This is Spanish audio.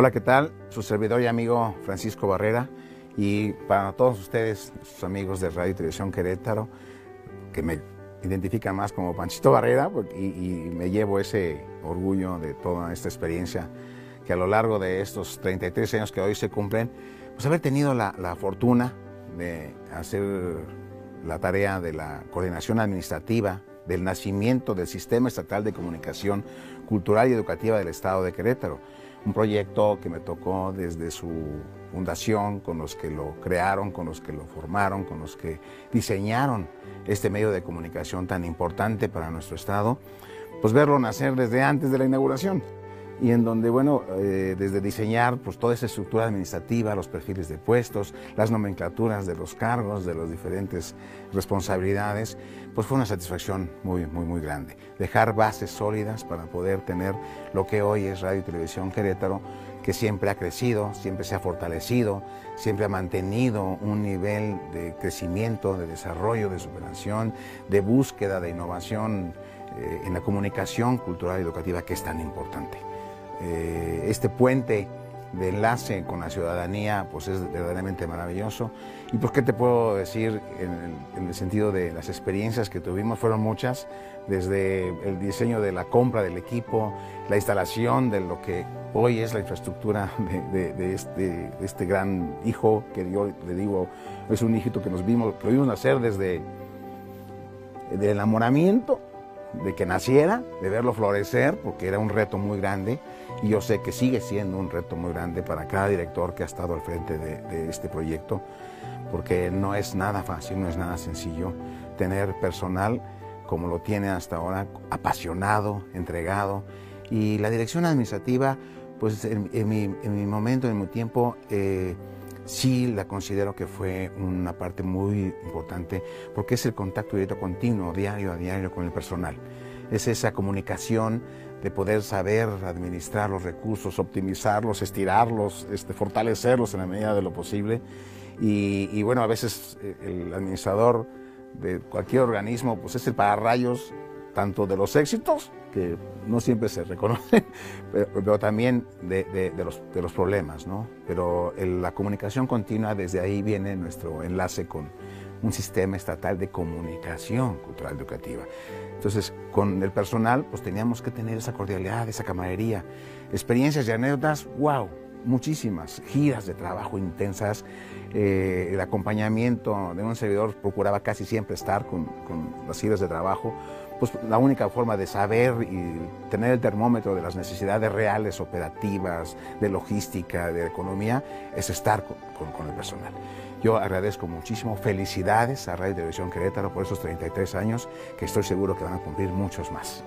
Hola, ¿qué tal? Su servidor y amigo Francisco Barrera y para todos ustedes, sus amigos de Radio y Televisión Querétaro, que me identifican más como Panchito Barrera y, me llevo ese orgullo de toda esta experiencia que a lo largo de estos 33 años que hoy se cumplen, pues haber tenido la, la fortuna de hacer la tarea de la coordinación administrativa del nacimiento del Sistema Estatal de Comunicación Cultural y Educativa del Estado de Querétaro un proyecto que me tocó desde su fundación, con los que lo crearon, con los que lo formaron, con los que diseñaron este medio de comunicación tan importante para nuestro Estado, pues verlo nacer desde antes de la inauguración y en donde, bueno, eh, desde diseñar pues, toda esa estructura administrativa, los perfiles de puestos, las nomenclaturas de los cargos, de las diferentes responsabilidades, pues fue una satisfacción muy, muy, muy grande. Dejar bases sólidas para poder tener lo que hoy es Radio y Televisión Querétaro, que siempre ha crecido, siempre se ha fortalecido, siempre ha mantenido un nivel de crecimiento, de desarrollo, de superación, de búsqueda, de innovación eh, en la comunicación cultural y educativa que es tan importante. Eh, este puente de enlace con la ciudadanía pues es verdaderamente maravilloso. Y pues qué te puedo decir en el, sentido de las experiencias que tuvimos, fueron muchas, desde el diseño de la compra del equipo, la instalación de lo que hoy es la infraestructura de, este, este, gran hijo, que yo le digo, es un hijito que nos vimos, lo vimos nacer desde el enamoramiento de que naciera, de verlo florecer, porque era un reto muy grande y yo sé que sigue siendo un reto muy grande para cada director que ha estado al frente de, este proyecto, porque no es nada fácil, no es nada sencillo tener personal como lo tiene hasta ahora, apasionado, entregado, y la dirección administrativa, pues en, mi, momento, en mi tiempo, eh, sí la considero que fue una parte muy importante porque es el contacto directo continuo, diario a diario con el personal. Es esa comunicación de poder saber administrar los recursos, optimizarlos, estirarlos, este, fortalecerlos en la medida de lo posible. Y, bueno, a veces eh, el administrador de cualquier organismo pues es el pararrayos tanto de los éxitos, que no siempre se reconocen, pero, también de, los, de, los, problemas, ¿no? Pero la comunicación continua, desde ahí viene nuestro enlace con un sistema estatal de comunicación cultural educativa. Entonces, con el personal, pues teníamos que tener esa cordialidad, esa camaradería, experiencias y anécdotas, wow, muchísimas, giras de trabajo intensas, eh, el acompañamiento de un servidor procuraba casi siempre estar con, con las giras de trabajo, pues la única forma de saber y tener el termómetro de las necesidades reales, operativas, de logística, de economía, es estar con, el personal. Yo agradezco muchísimo, felicidades a Radio Televisión Querétaro por esos 33 años, que estoy seguro que van a cumplir muchos más.